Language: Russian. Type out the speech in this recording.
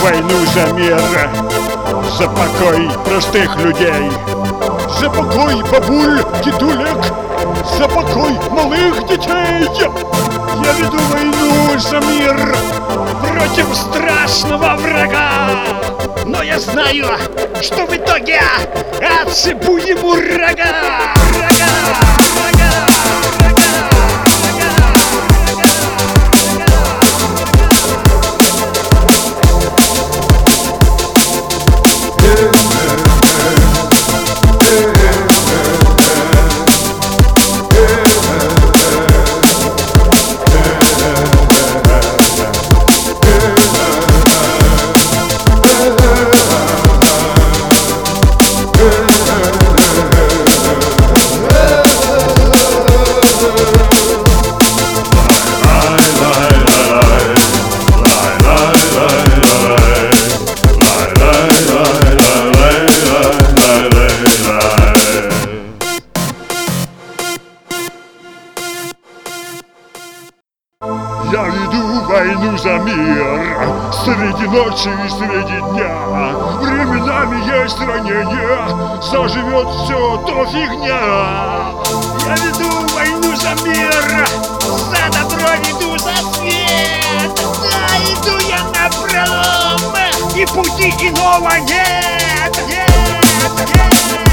войну за мир, за покой простых людей, за покой бабуль, дедулек, за покой малых детей. Я веду войну за мир против страшного врага. Но я знаю, что в итоге отсыпу ему рога. Рога, Я веду войну за мир. Среди ночи и среди дня. Временами есть ранения Заживет все, то фигня. Я веду войну за мир. За добро веду за свет. Да, иду я на пролом. И пути иного нет, нет, нет